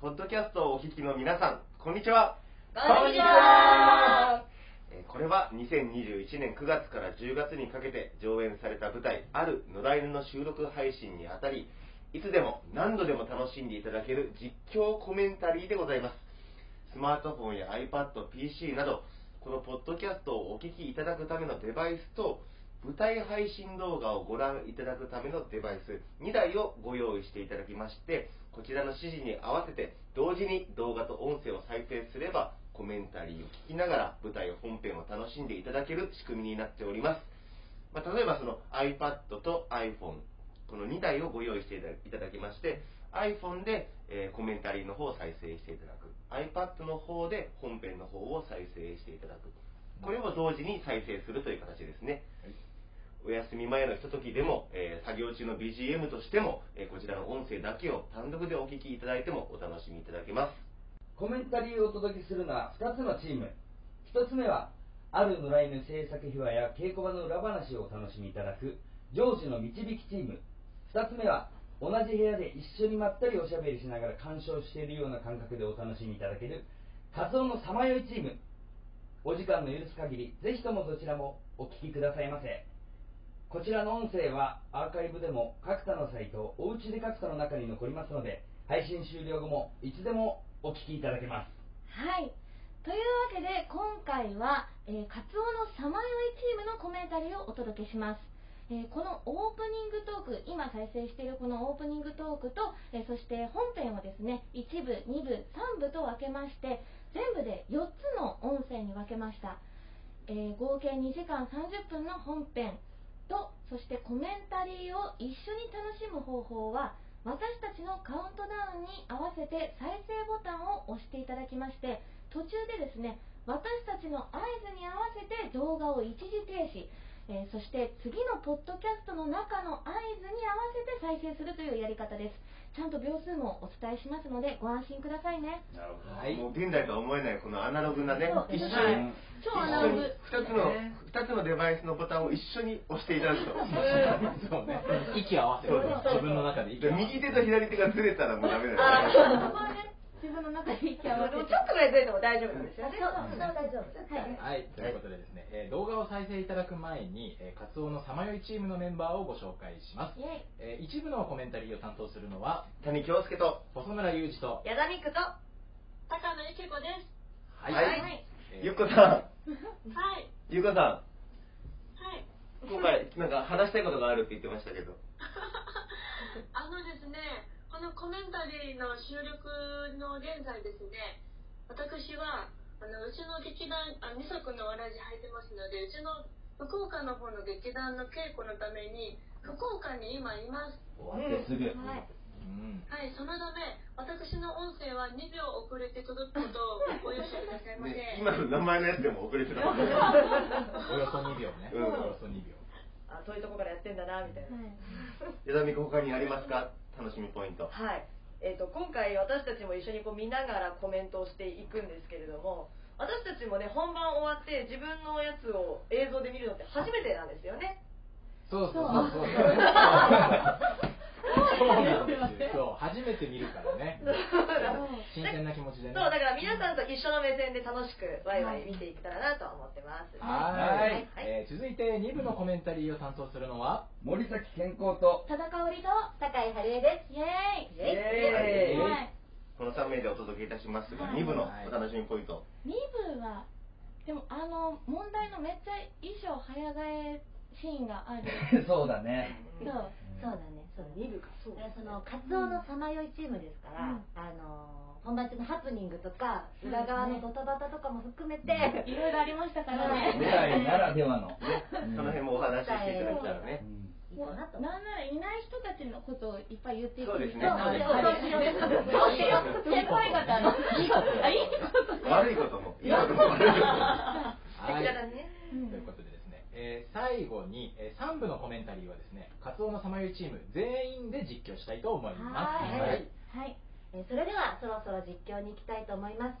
ポッドキャストをお聞きの皆さん、こんにちは。こんにちはえーこれは2021年9月から10月にかけて上演された舞台「ある野良犬」の収録配信にあたりいつでも何度でも楽しんでいただける実況コメンタリーでございますスマートフォンや iPad、PC などこのポッドキャストをお聞きいただくためのデバイスと舞台配信動画をご覧いただくためのデバイス2台をご用意していただきましてこちらの指示に合わせて同時に動画と音声を再生すればコメンタリーを聞きながら舞台本編を楽しんでいただける仕組みになっております、まあ例えばその iPad と iPhone この2台をご用意していただきまして iPhone で、えーコメンタリーの方を再生していただく。iPad の方で本編の方を再生していただく。これを同時に再生するという形ですね、お休み前のひとときでも、えー作業中の BGM としても、えーこちらの音声だけを単独でお聞きいただいてもお楽しみいただけます。コメンタリーをお届けするのは2つのチーム。1つ目はある野良犬制作秘話や稽古場の裏話をお楽しみいただくジョージの導きチーム。2つ目は同じ部屋で一緒にまったりおしゃべりしながら鑑賞しているような感覚でお楽しみいただけるカツオのさまよいチーム。お時間の許す限りぜひともどちらもお聞きくださいませ。こちらの音声はアーカイブでも各社のサイトおうちで各社の中に残りますので配信終了後もいつでもお聞きいただけますはい。というわけで、今回は、えー、カツオのさまよいチームのコメンタリーをお届けします。えーこのオープニングトーク、今再生しているこのオープニングトークと、えーそして本編をですね、1部、2部、3部と分けまして、全部で4つの音声に分けました。えー合計2時間30分の本編、そしてコメンタリーを一緒に楽しむ方法は、私たちのカウントダウンに合わせて再生ボタンを押していただきまして途中でですね私たちの合図に合わせて動画を一時停止、えーそして次のポッドキャストの中の合図に合わせて再生するというやり方です。ちゃんと秒数もお伝えしますのでご安心くださいね。なるほど、はい。もう現代とは思えないこのアナログなね一緒に、はい。超アナログ。2つの二つのデバイスのボタンを一緒に押していただくとそうね。息合わせる。自分の中で息で合わせる。右手と左手がずれたらもうダメだよ。ね自分の中で息合わせてでもちょっとぐらいずれても大丈夫なんですよね。そうそう大丈夫。ですはい。はい、ということでですね、えー動画を再生いただく前に、えー、カツオのさまよいチームのメンバーをご紹介します。えー一部のコメンタリーを担当するのは、谷京介と細村雄二と、矢田ミクと、高野由紀子です。はい。はい。ゆっこさはい。んゆっこさはい。ん今回なんか話したいことがあるって言ってましたけど。あのですね、このコメンタリーの収録の現在ですね、私は、あの、うちの劇団、あ二足のわらじ履いてますので、うちの福岡の方の劇団の稽古のために、福岡に今います。終わってすぐ、はいうんはい、そのため、私の音声は2秒遅れて届くことをご容赦くださいませ。ね今の名前のやつでも遅れてた およそ2秒ね。うんおよそ2秒。あ、そういうとこからやってんだな、みたいな。矢田美子他にありますか？楽しみポイントはい。えっ、と、今回私たちも一緒にこう見ながらコメントをしていくんですけれども、私たちもね、本番終わって自分のやつを映像で見るのって初めてなんですよね。そうそうそうそう。そうなんですよ。そう、初めて見るからね。新鮮な気持ちでね。そう、だから皆さんと一緒の目線で楽しくワイワイ見ていけたらなと思ってます。はい、はいえー続いて2部のコメンタリーを担当するのは森崎健康と田中織と高井春江でイエーイす。イエイイはいこの3名でお届けいたしますが、はい2部のお楽しみポイント、2部はでもあの問題のめっちゃ衣装早替えシーンがある そうだねそうそうだね、そうだね。二部か、そう。そのカツオのさまよいチームですから、うん。あの本番中のハプニングとか裏側のドタバタとかも含めて、いろいろありましたから舞ね 台ならではの、その辺もお話ししていただけたらね、なんならいない人たちのことをいっぱい言っていくそうですね。そうはい そうそうしよう。そうしよう先輩方の。いいことあいいこと悪いこともいい。こともだからね。うん。ということで。ですね、えー最後に、え3部のコメンタリーはですね、カツオのさまよいチーム全員で実況したいと思います。はい。はい。はい。えーそれではそろそろ実況に行きたいと思います。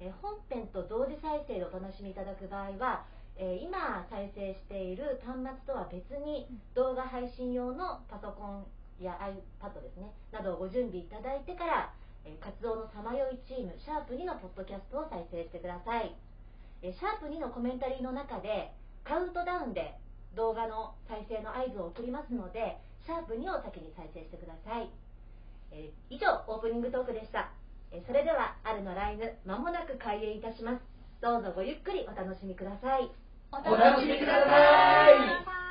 えー本編と同時再生でお楽しみいただく場合は、えー今再生している端末とは別に動画配信用のパソコンや iPad ですねなどをご準備いただいてから、えー活動のさまよいチームシャープ2のポッドキャストを再生してください、えーシャープ2のコメンタリーの中でカウントダウンで動画の再生の合図を送りますのでシャープ2を先に再生してください、えー以上オープニングトークでした、えーそれではあるのライブまもなく開演いたします。どうぞごゆっくりお楽しみください。お楽しみください。